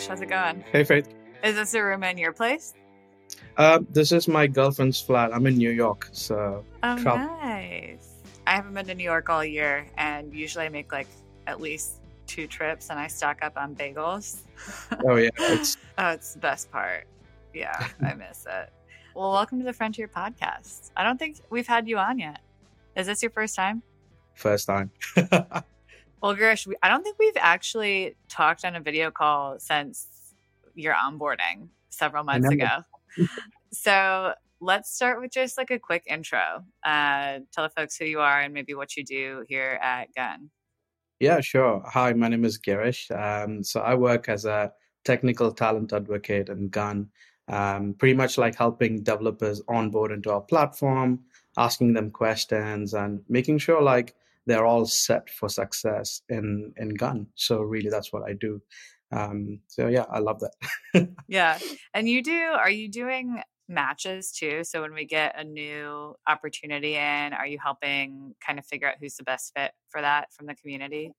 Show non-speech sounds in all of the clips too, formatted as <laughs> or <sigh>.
Girish. How's it going? Hey, Faith. Is this a room in your place? Uh, this is my girlfriend's flat. I'm in New York, so. Oh, nice. I haven't been to New York all year, and usually I make like at least two trips, and I stock up on bagels. <laughs> Oh yeah, it's <laughs> Oh, it's the best part. Yeah, <laughs> I miss it. Well, welcome to the Frontier Podcast. I don't think we've had you on yet. Is this your first time? first time. Well, Girish, we, I don't think we've actually talked on a video call since your onboarding several months ago. <laughs> so let's start with just like a quick intro. Uh, tell the folks who you are and maybe what you do here at Gun. yeah, sure. Hi, my name is Girish. Um, so I work as a technical talent advocate in Gun. Um, pretty much like helping developers onboard into our platform, asking them questions, and making sure like they're all set for success in in Gun. So really, that's what I do. Um, so yeah, I love that. <laughs> Yeah. And you do, are you doing matches too? So when we get a new opportunity in, are you helping kind of figure out who's the best fit for that from the community?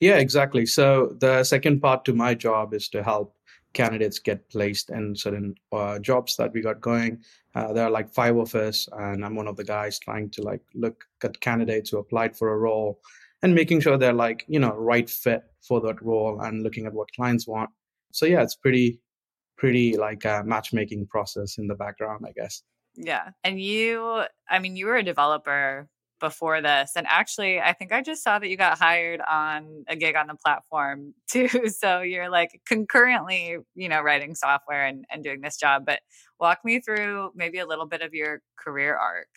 Yeah, exactly. So the second part to my job is to help candidates get placed in certain uh, jobs that we got going. Uh, there are like five of us, and I'm one of the guys trying to like look at candidates who applied for a role and making sure they're like you know right fit for that role and looking at what clients want. So yeah, it's pretty pretty like a matchmaking process in the background, I guess. Yeah. And you, I mean, you were a developer before this. And actually, I think I just saw that you got hired on a gig on the platform <laughs> too. So you're like concurrently, you know, writing software and, and doing this job. But walk me through maybe a little bit of your career arc.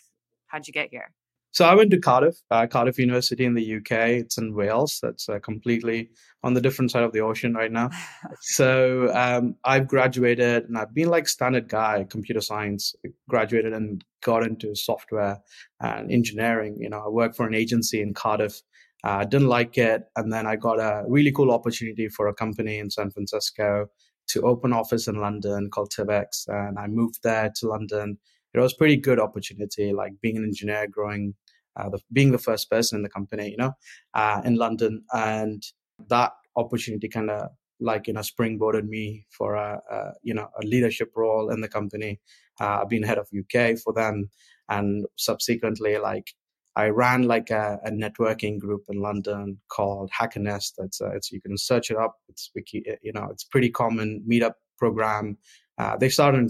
How'd you get here? So I went to Cardiff, uh, Cardiff University in the UK. It's in Wales. That's uh, completely on the different side of the ocean right now. <laughs> So um, I've graduated and I've been like standard guy, computer science, graduated and got into software and engineering. You know, I worked for an agency in Cardiff. uh, didn't like it. And then I got a really cool opportunity for a company in San Francisco to open office in London called Tivix. And I moved there to London. It was pretty good opportunity, like being an engineer, growing, uh, the, being the first person in the company, you know, uh, in London. And that opportunity kind of like you know springboarded me for a, a you know a leadership role in the company. Uh, I've been head of UK for them, and subsequently like I ran like a, a networking group in London called Hackernest. That's uh, it's you can search it up. It's you know it's pretty common meetup program. Uh, they started in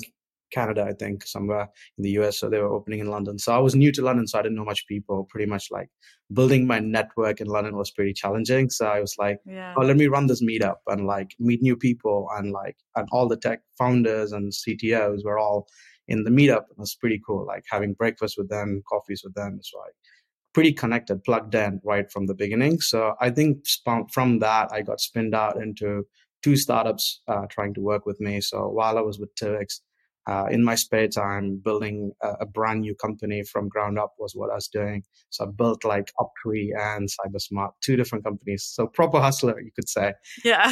Canada, I think, somewhere in the US. So they were opening in London. So I was new to London, so I didn't know much people. Pretty much like building my network in London was pretty challenging. So I was like, Yeah. oh, let me run this meetup and like meet new people and like and all the tech founders and CTOs were all in the meetup. It was pretty cool. Like having breakfast with them, coffees with them. It's like pretty connected, plugged in right from the beginning. So I think from that I got spinned out into two startups uh, trying to work with me. So while I was with Tivix, uh, in my spare time, building a, a, brand new company from ground up was what I was doing. So I built like Uptree and CyberSmart, two different companies. So proper hustler, you could say. Yeah.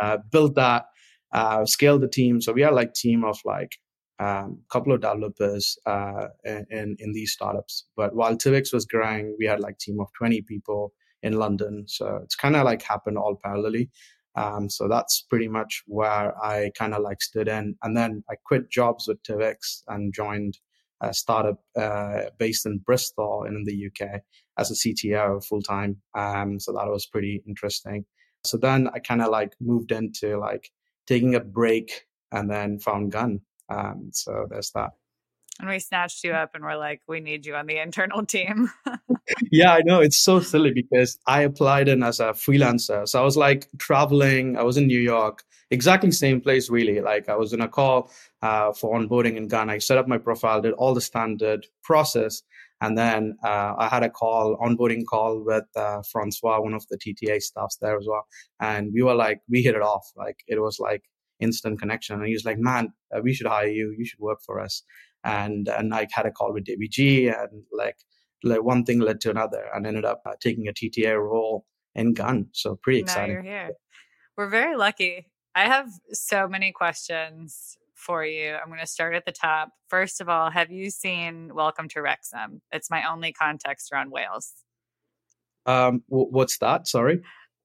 uh, built that, uh, scaled the team. So we had like team of like a um, couple of developers uh, in in these startups. But while Tivix was growing, we had like team of 20 people in London. So it's kind of like happened all parallelly. Um, so that's pretty much where I kind of like stood in. And then I quit jobs with Tivix and joined a startup uh, based in Bristol in the UK as a CTO full time. Um, so that was pretty interesting. So then I kind of like moved into like taking a break and then found Gun. Um, so there's that. And we snatched you up and we're like, we need you on the <laughs> internal team. yeah, I know. It's so silly because I applied in as a freelancer. So I was like traveling. I was in New York, exactly same place, really. Like I was in a call uh, for onboarding in Ghana. I set up my profile, did all the standard process. And then uh, I had a call, onboarding call with uh, Francois, one of the TTA staffs there as well. And we were like, we hit it off. Like it was like instant connection. And he was like, man, uh, we should hire you. You should work for us. And, and I had a call with DBG and like, like one thing led to another and ended up uh, taking a TTA role in Gun. So pretty exciting. Now you're here. We're very lucky. I have so many questions for you. I'm going to start at the top. First of all, have you seen Welcome to Wrexham? It's my only context around Wales. Um, w- what's that? Sorry.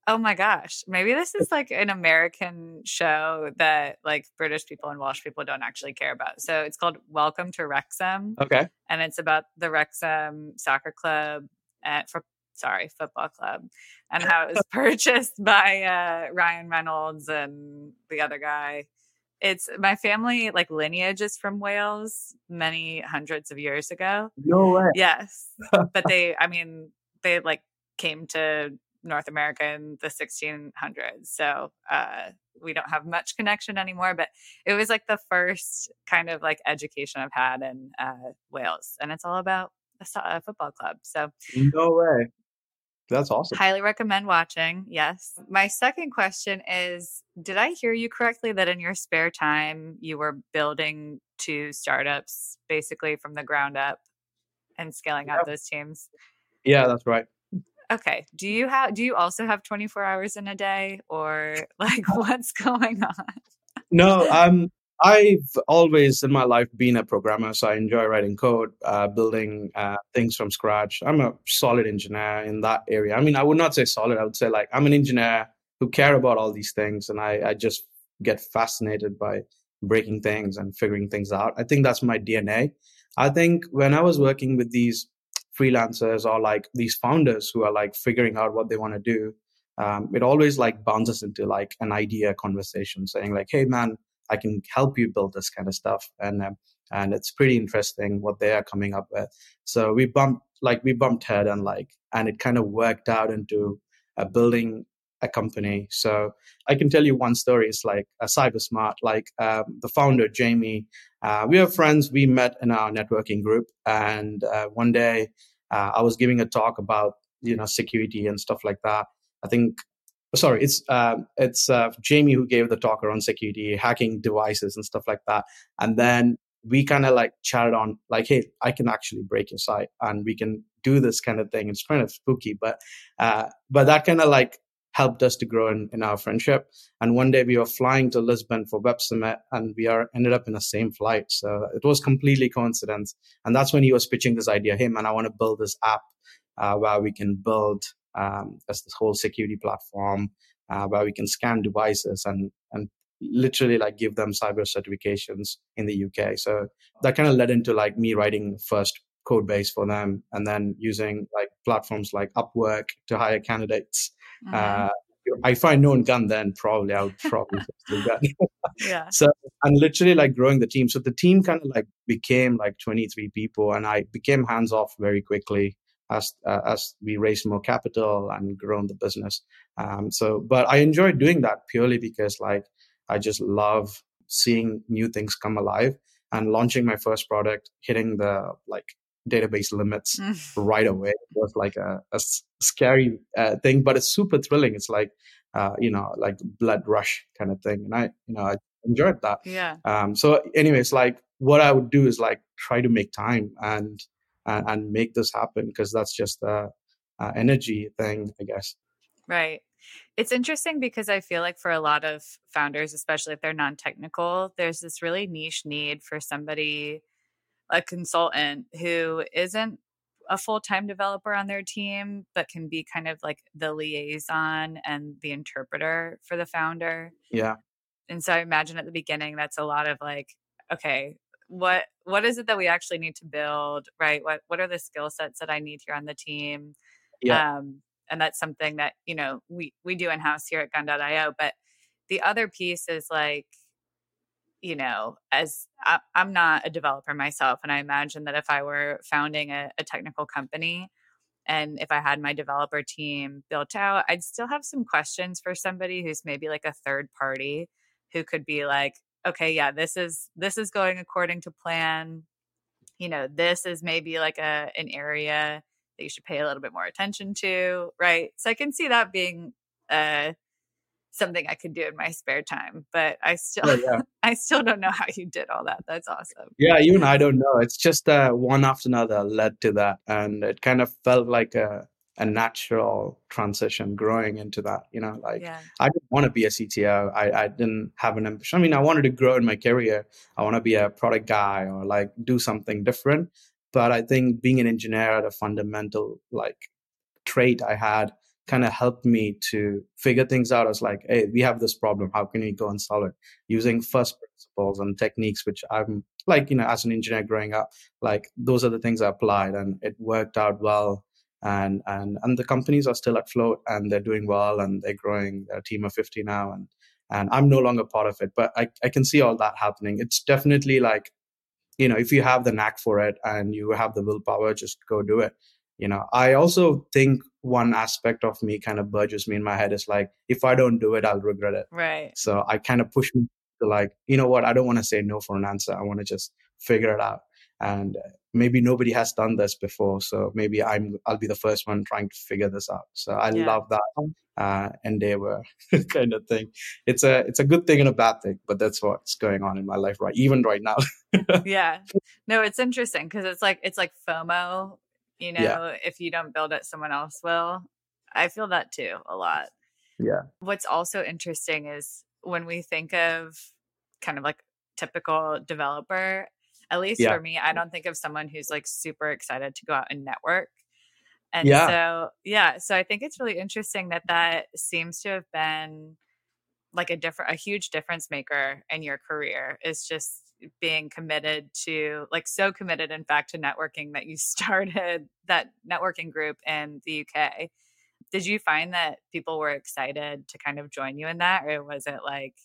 Oh my gosh. Maybe this is like an American show that like British people and Welsh people don't actually care about. So it's called Welcome to Wrexham. Okay. And it's about the Wrexham soccer club at for sorry, football club and how it was <laughs> purchased by uh, Ryan Reynolds and the other guy. It's my family like lineage is from Wales many hundreds of years ago. No way. Yes. <laughs> but they I mean they like came to North America in the 1600s. So uh, we don't have much connection anymore, but it was like the first kind of like education I've had in uh, Wales. And it's all about a, a football club. So, no way. That's awesome. Highly recommend watching. Yes. My second question is Did I hear you correctly that in your spare time you were building two startups basically from the ground up and scaling out those teams? Yeah, that's right. Okay. Do you have do you also have 24 hours in a day or <laughs> like what's going on? No, <laughs> um I've always in my life been a programmer, so I enjoy writing code, uh, building uh, things from scratch. I'm a solid engineer in that area. I mean, I would not say solid. I would say like I'm an engineer who care about all these things, and I, I just get fascinated by breaking things and figuring things out. I think that's my DNA. I think when I was working with these freelancers or like these founders who are like figuring out what they want to do, um, it always like bounces into like an idea conversation, saying like, "Hey, man." I can help you build this kind of stuff. And um, and it's pretty interesting what they are coming up with. So we bumped like we bumped head and like and it kind of worked out into uh, building a company. So I can tell you one story. It's like a CyberSmart, like um, the founder Jamie. Uh, we are friends. We met in our networking group, and uh, one day uh, I was giving a talk about you know security and stuff like that. I think sorry, it's uh, it's uh, Jamie who gave the talk around security, hacking devices and stuff like that. And then we kind of like chatted on like, hey, I can actually break your site and we can do this kind of thing. It's kind of spooky, but uh, but that kind of like helped us to grow in, in our friendship. And one day we were flying to Lisbon for Web Summit and we are ended up in the same flight. So it was completely coincidence. And that's when he was pitching this idea, hey man, I want to build this app uh, where we can build um, this whole security platform uh, where we can scan devices and and literally like give them cyber certifications in the UK. So that kind of led into like me writing first code base for them and then using like platforms like Upwork to hire candidates. Mm-hmm. Uh, if I known gun then probably I would probably <laughs> do that. <laughs> yeah. So and literally like growing the team. So the team kind of like became like 23 people and I became hands off very quickly as uh, as we raised more capital and grown the business. Um, so, but I enjoy doing that purely because like I just love seeing new things come alive and launching my first product, hitting the like database limits mm. right away It was like a, a scary uh, thing, but it's super thrilling. It's like uh, you know like blood rush kind of thing, and I you know I enjoyed that. Yeah. Um. So, anyways, like what I would do is like try to make time and and, and make this happen because that's just a, a energy thing, I guess. Right. It's interesting because I feel like for a lot of founders, especially if they're non technical, there's this really niche need for somebody, a consultant who isn't a full time developer on their team, but can be kind of like the liaison and the interpreter for the founder. Yeah. And so I imagine at the beginning, that's a lot of like, okay, what what is it that we actually need to build right what what are the skill sets that i need here on the team yeah. um and that's something that you know we we do in house here at gun.io but the other piece is like you know as I, am not a developer myself and i imagine that if i were founding a, a technical company and if i had my developer team built out i'd still have some questions for somebody who's maybe like a third party who could be like okay, yeah, this is this is going according to plan. You know, this is maybe like a an area that you should pay a little bit more attention to, right? So I can see that being uh something I could do in my spare time, but I still yeah, yeah. <laughs> I still don't know how you did all that. That's awesome. Yeah, even I don't know. It's just uh, one after another led to that, and it kind of felt like a a natural transition growing into that you know like yeah. i didn't want to be a cto I, I didn't have an ambition i mean i wanted to grow in my career i want to be a product guy or like do something different but i think being an engineer at a fundamental like trait i had kind of helped me to figure things out. I was like, hey, we have this problem. How can we go and solve it using first principles and techniques, which I'm like, you know, as an engineer growing up, like those are the things I applied and it worked out well. And, and, and the companies are still at float and they're doing well and they're growing. A team of 50 now. And, and I'm no longer part of it, but I, I can see all that happening. It's definitely like, you know, if you have the knack for it and you have the willpower, just go do it you know i also think one aspect of me kind of burges me in my head is like if i don't do it i'll regret it. Right. So i kind of push me to like you know what? I don't want to say no for an answer. I want to just figure it out. And maybe nobody has done this before so maybe i'm i'll be the first one trying to figure this out. So i yeah. love that uh, endeavor <laughs> kind of thing. It's a it's a good thing and a bad thing but that's what's going on in my life right even right now. Yeah. <laughs> No it's interesting because it's like it's like fomo you know yeah. if you don't build it someone else will i feel that too a lot yeah what's also interesting is when we think of kind of like typical developer at least yeah. for me i don't think of someone who's like super excited to go out and network and yeah. so yeah so i think it's really interesting that that seems to have been like a different a huge difference maker in your career is just being committed to like so committed in fact to networking that you <laughs> started that networking group in the UK. Did you find that people were excited to kind of join you in that or was it like,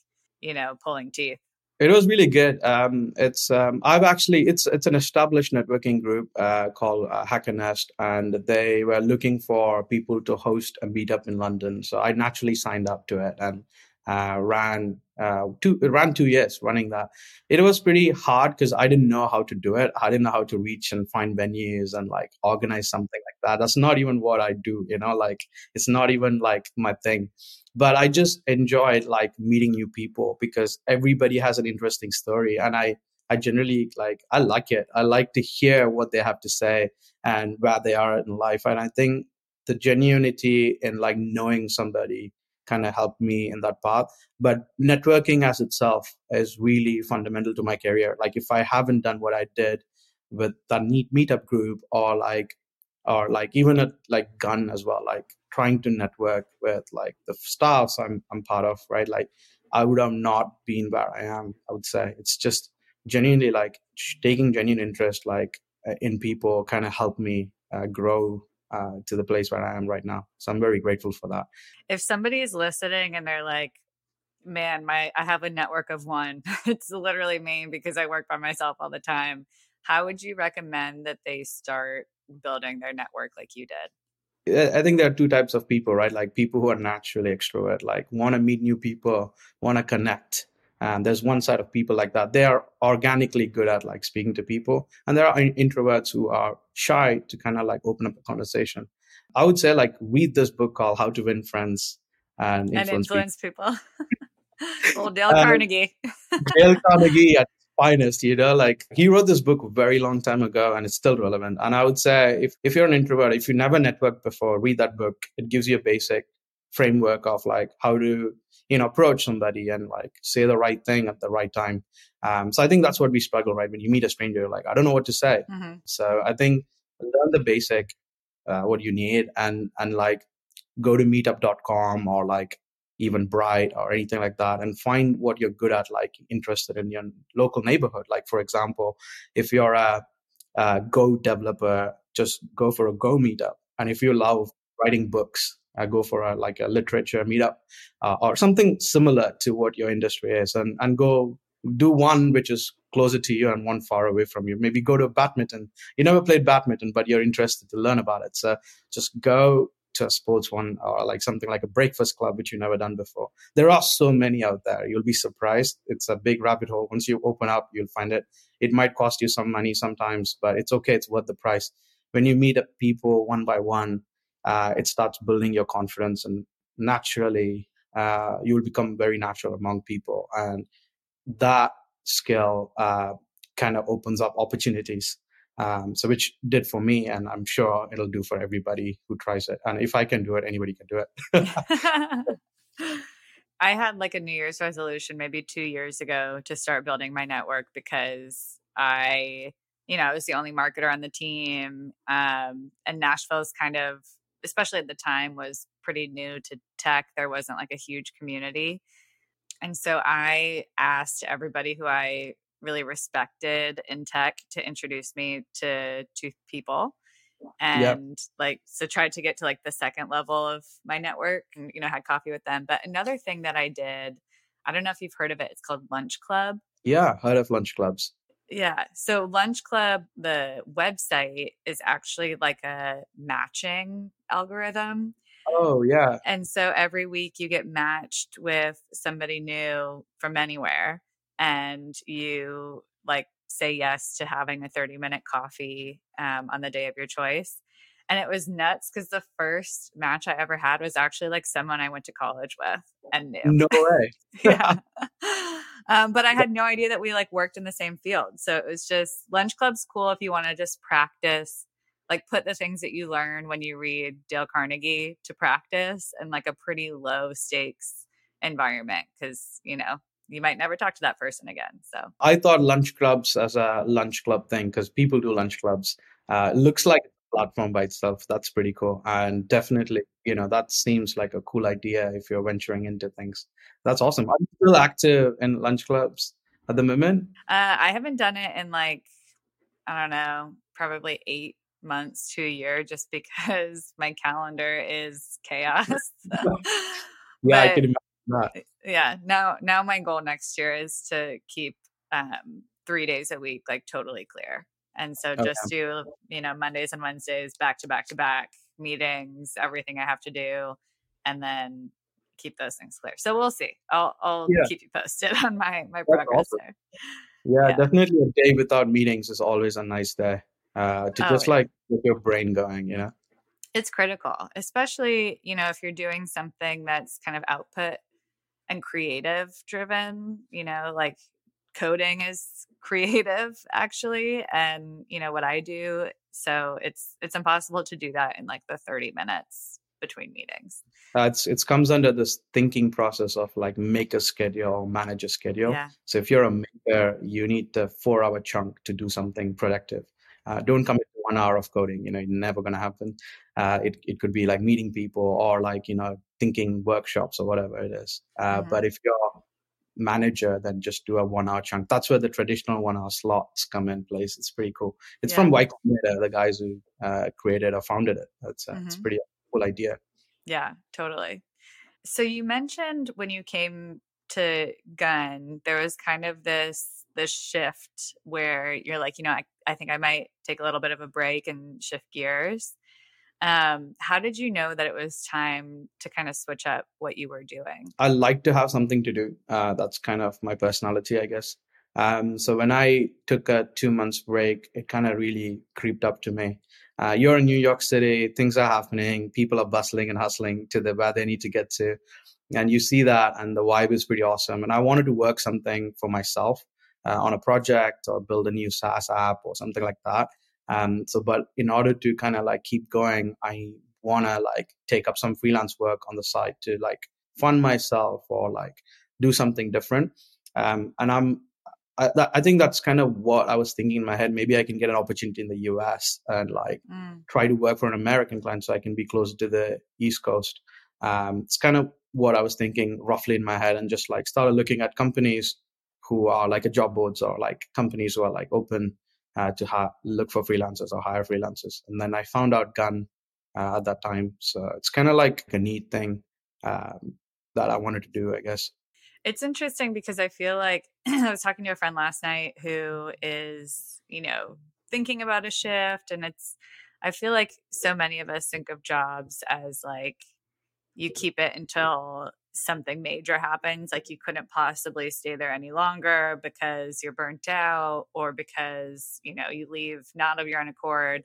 you know, pulling teeth? It was really good. Um, it's um, I've actually it's it's an established networking group uh, called uh, Hacker Nest, and they were looking for people to host a meetup in London. So I naturally signed up to it, and uh, ran uh, two ran two years running that. It was pretty hard because I didn't know how to do it. I didn't know how to reach and find venues and like organize something like that. That's not even what I do. You know, like it's not even like my thing. But I just enjoyed like meeting new people because everybody has an interesting story, and I I generally like I like it. I like to hear what they have to say and where they are in life, and I think the genuinity in like knowing somebody kind of helped me in that path. But networking as itself is really fundamental to my career. Like if I haven't done what I did with that neat meetup group or like or like even at like gun as well, like trying to network with like the staffs I'm I'm part of, right? Like I would have not been where I am, I would say. It's just genuinely like taking genuine interest like uh, in people kind of helped me uh, grow uh, to the place where I am right now. So I'm very grateful for that. If somebody is listening and they're like, man, my I have a network of one. <laughs> it's literally me because I work by myself all the time. How would you recommend that they start building their network like you did? I think there are two types of people, right? Like people who are naturally extrovert, like want to meet new people, want to connect, and there's one side of people like that. They are organically good at like speaking to people. And there are introverts who are shy to kind of like open up a conversation. I would say like read this book called How to Win Friends and Influence, and influence People. people. <laughs> well, Dale Carnegie. <laughs> Dale Carnegie at finest, you know, like he wrote this book a very long time ago and it's still relevant. And I would say if, if you're an introvert, if you never networked before, read that book. It gives you a basic framework of like how to you know approach somebody and like say the right thing at the right time. Um, so i think that's what we struggle right? When you meet a stranger like i don't know what to say. Mm-hmm. so i think learn the basic uh, what you need and and like go to meetup.com or like Eventbrite or anything like that and find what you're good at like interested in your local neighborhood. Like for example if you're a, a go developer just go for a go meetup. And if you love writing books uh, go for a like a literature meetup uh, or something similar to what your industry is and and go do one which is closer to you and one far away from you. Maybe go to badminton. You never played badminton but you're interested to learn about it. So just go to a sports one or like something like a breakfast club which you've never done before. There are so many out there. You'll be surprised. It's a big rabbit hole. Once you open up you'll find it. It might cost you some money sometimes but it's okay. It's worth the price. When you meet up people one by one uh, it starts building your confidence and naturally uh, you will become very natural among people. And that skill uh, kind of opens up opportunities um, so which did for me and i'm sure it'll do for everybody who tries it. And if i can do it anybody can do it. <laughs> I had like a new year's resolution maybe two years ago to start building my network because i you know i was the only marketer on the team um, and nashville is kind of especially at the time, was pretty new to tech. There wasn't like a huge community. And so I asked everybody who I really respected in tech to introduce me to two people and yep. like so tried to get to like the second level of my network and you know had coffee with them but another thing that i did i don't know if you've heard of it it's called lunch club yeah heard of lunch clubs yeah so lunch club the website is actually like a matching algorithm oh yeah and so every week you get matched with somebody new from anywhere and you like say yes to having a 30 minute coffee um, on the day of your choice. And it was nuts because the first match I ever had was actually like someone I went to college with and knew. No way. <laughs> yeah. <laughs> <laughs> um, but I had no idea that we like worked in the same field. So it was just lunch club's cool if you want to just practice, like put the things that you learn when you read Dale Carnegie to practice and like a pretty low stakes environment because, you know, you might never talk to that person again. So I thought lunch clubs as a lunch club thing because people do lunch clubs. Uh, looks like platform by itself. That's pretty cool, and definitely, you know, that seems like a cool idea if you're venturing into things. That's awesome. Are you still active in lunch clubs at the moment? Uh, I haven't done it in like I don't know, probably eight months to a year, just because my calendar is chaos. <laughs> <laughs> yeah, I can imagine not. Eh, yeah. Now, now my goal next year is to keep um, three days a week like totally clear, and so just okay. do you know Mondays and Wednesdays back to back to back meetings, everything I have to do, and then keep those things clear. So we'll see. I'll I'll yeah. keep you posted <laughs> on my my progress awesome. there. Yeah, yeah, definitely a day without meetings is always a nice day. Uh, to oh, just yeah. like get your brain going, you know. It's critical, especially, you know, if you're doing something that's kind of output and creative driven, you know, like coding is creative actually and you know what I do so it's it's impossible to do that in like the 30 minutes between meetings. Uh, it's it comes under this thinking process of like make a schedule, manage a schedule. Yeah. So if you're a maker, you need the four hour chunk to do something productive. Uh, don't come into one hour of coding. You know, it's never going to happen. Uh, it it could be like meeting people or like you know thinking workshops or whatever it is. Uh, mm-hmm. But if you're manager, then just do a one hour chunk. That's where the traditional one hour slots come in place. It's pretty cool. It's yeah. from Y Combinator, the guys who uh, created or founded it. That's uh, mm-hmm. it's pretty cool idea. Yeah, totally. So you mentioned when you came to Gun, there was kind of this this shift where you're like, you know, I, I think I might take a little bit of a break and shift gears. Um, how did you know that it was time to kind of switch up what you were doing? I like to have something to do. Uh, that's kind of my personality, I guess. Um, so when I took a two months break, it kind of really creeped up to me. Uh, you're in New York City, things are happening, people are bustling and hustling to the where they need to get to, and you see that, and the vibe is pretty awesome. And I wanted to work something for myself uh, on a project or build a new SaaS app or something like that. Um, so, but in order to kind of like keep going, I want to like take up some freelance work on the side to like fund myself or like do something different. Um, and I'm, I, I, think that's kind of what I was thinking in my head. Maybe I can get an opportunity in the US and like mm. try to work for an American client so I can be closer to the East Coast. Um, it's kind of what I was thinking roughly in my head and just like started looking at companies who are like a job boards or like companies who are like open uh, to ha- look for freelancers or hire freelancers. And then I found out Gun uh, at that time. So it's kind of like a neat thing um, that I wanted to do, I guess. It's interesting because I feel like <clears throat> I was talking to a friend last night who is, you know, thinking about a shift. And it's, I feel like so many of us think of jobs as like, you keep it until something major happens like you couldn't possibly stay there any longer because you're burnt out or because you know you leave not of your own accord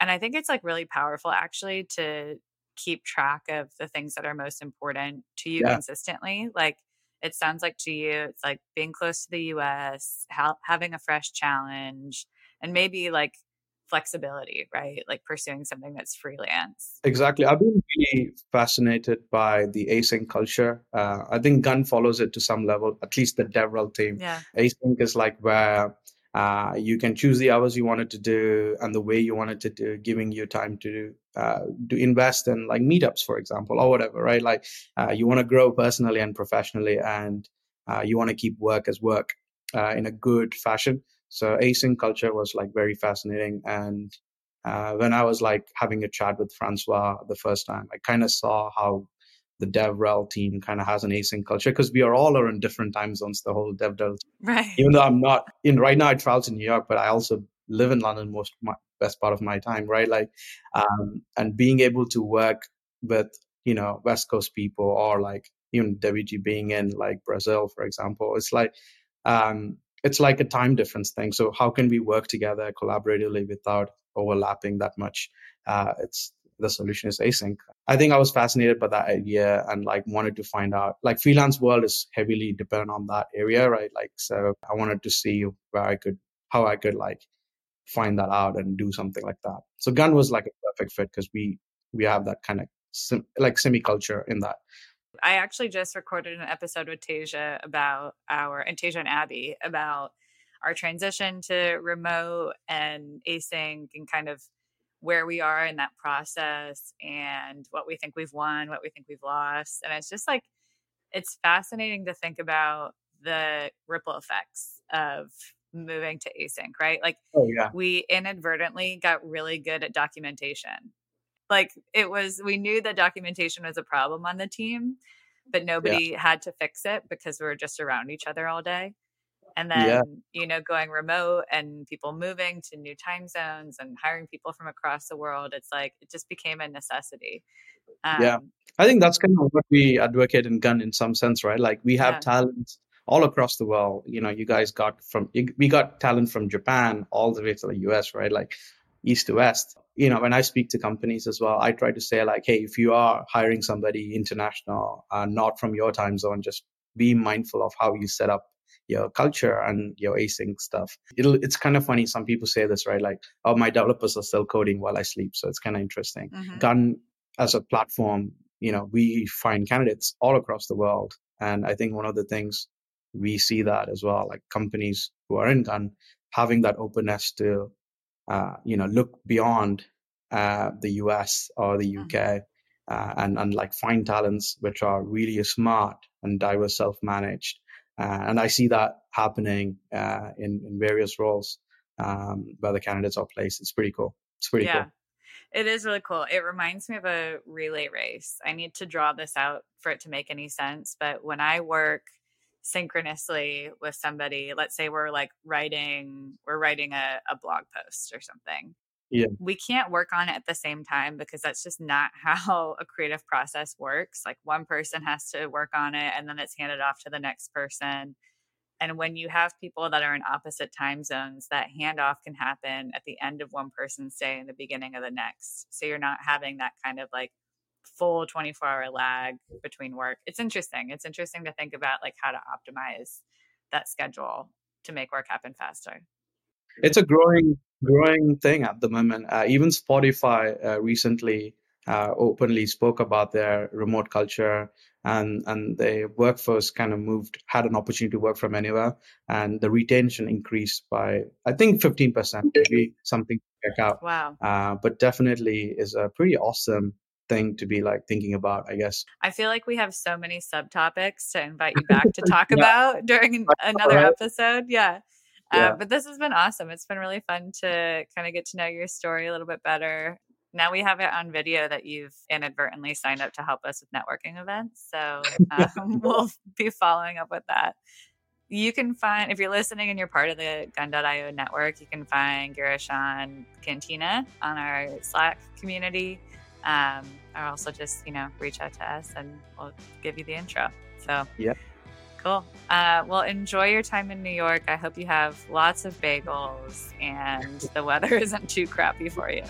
and i think it's like really powerful actually to keep track of the things that are most important to you yeah. consistently like it sounds like to you it's like being close to the us ha- having a fresh challenge and maybe like flexibility, right? Like pursuing something that's freelance. Exactly. I've been really fascinated by the async culture. Uh, I think Gun follows it to some level, at least the DevRel team. Yeah. Async is like where Uh, you can choose the hours you wanted to do and the way you wanted to do, giving you time to uh, to invest in like meetups, for example, or whatever, right? Like uh, you want to grow personally and professionally, and uh, you want to keep work as work uh, in a good fashion. So async culture was like very fascinating, and uh, when I was like having a chat with Francois the first time, I kind of saw how the DevRel team kind of has an async culture because we are all are in different time zones. The whole DevRel, right? Even though I'm not in right now, I travel to New York, but I also live in London most my best part of my time, right? Like, um, and being able to work with you know West Coast people or like even WG being in like Brazil, for example, it's like um, it's like a time difference thing. So how can we work together collaboratively without overlapping that much? Uh, it's the solution is async. I think I was fascinated by that idea and like wanted to find out like freelance world is heavily dependent on that area, right? Like so I wanted to see where I could how I could like find that out and do something like that. So Gun was like a perfect fit because we we have that kind of sim, like semi culture in that. I actually just recorded an episode with Tasia about our and Tasia and Abby about our transition to remote and async and kind of where we are in that process and what we think we've won, what we think we've lost. And it's just like, it's fascinating to think about the ripple effects of moving to async, right? Like, oh, yeah. we inadvertently got really good at documentation. Like, it was, we knew that documentation was a problem on the team, but nobody yeah. had to fix it because we were just around each other all day. And then yeah. you know going remote and people moving to new time zones and hiring people from across the world it's like it just became a necessity. Um, yeah i think that's kind of what we advocate in gun in some sense right? Like we have yeah. talent all across the world. You know you guys got from we got talent from japan all the way to the us right? Like east to west you know when i speak to companies as well i try to say like hey if you are hiring somebody international uh, not from your time zone just be mindful of how you set up your culture and your async stuff. It'll, it's kind of funny. Some people say this, right? Like, oh, my developers are still coding while I sleep. So it's kind of interesting. Mm-hmm. Gun as a platform, you know, we find candidates all across the world. And I think one of the things we see that as well, like companies who are in Gun having that openness to, uh, you know, look beyond uh, the US or the UK mm-hmm. uh, and, and like find talents which are really smart and diverse self-managed uh, and I see that happening uh, in, in various roles um, where the candidates are placed. It's pretty cool. It's pretty yeah. cool. It is really cool. It reminds me of a relay race. I need to draw this out for it to make any sense. But when I work synchronously with somebody, let's say we're like writing, we're writing a, a blog post or something, yeah. we can't work on it at the same time because that's just not <laughs> how a creative process works. Like one person has to work on it and then it's handed off to the next person. And when you have people that are in opposite time zones, that handoff can happen at the end of one person's day and the beginning of the next. So you're not having that kind of like full 24 hour lag between work. It's interesting. It's interesting to think about like how to optimize that schedule to make work happen faster. It's a growing growing thing at the moment. Uh, even Spotify uh, recently uh, openly spoke about their remote culture and and the workforce kind of moved had an opportunity to work from anywhere and the retention increased by I think 15% maybe something to check out. Wow. Uh, but definitely is a pretty awesome thing to be like thinking about, I guess. I feel like we have so many subtopics to invite you back to <laughs> talk yeah. about during another right. episode. Yeah. Yeah. Uh, but this has been awesome. It's been really fun to kind of get to know your story a little bit better. Now we have it on video that you've inadvertently signed up to help us with networking events. So <laughs> um, <laughs> we'll be following up with that. You can find, if you're listening and you're part of the Gun.io network, you can find Girashan Cantina on our Slack community. Um, or also just, you know, reach out to us and we'll give you the intro. So, yeah. Cool. Uh, well, enjoy your time in New York. I hope you have lots of bagels and <laughs> the weather isn't too crappy for you.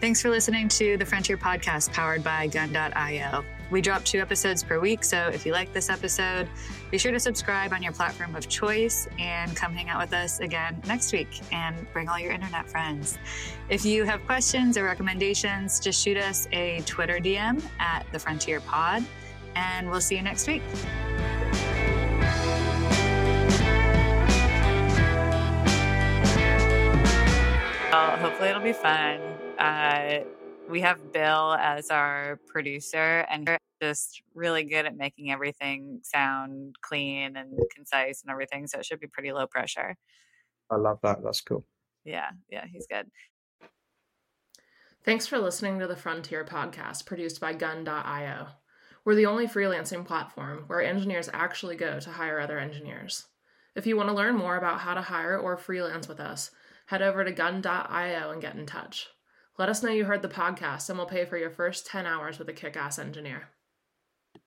Thanks for listening to the Frontier Podcast powered by Gun.io. We drop two episodes per week, so if you like this episode, be sure to subscribe on your platform of choice and come hang out with us again next week and bring all your internet friends. If you have questions or recommendations, just shoot us a Twitter DM at the Frontier Pod and we'll see you next week. Well, hopefully it'll be fun. Uh, we have Bill as our producer, and you're just really good at making everything sound clean and concise and everything. So it should be pretty low pressure. I love that. That's cool. Yeah, yeah, he's good. Thanks for listening to the Frontier podcast produced by Gun.io. We're the only freelancing platform where engineers actually go to hire other engineers. If you want to learn more about how to hire or freelance with us, head over to gun.io and get in touch. Let us know you heard the podcast and we'll pay for your first 10 hours with a kick ass engineer.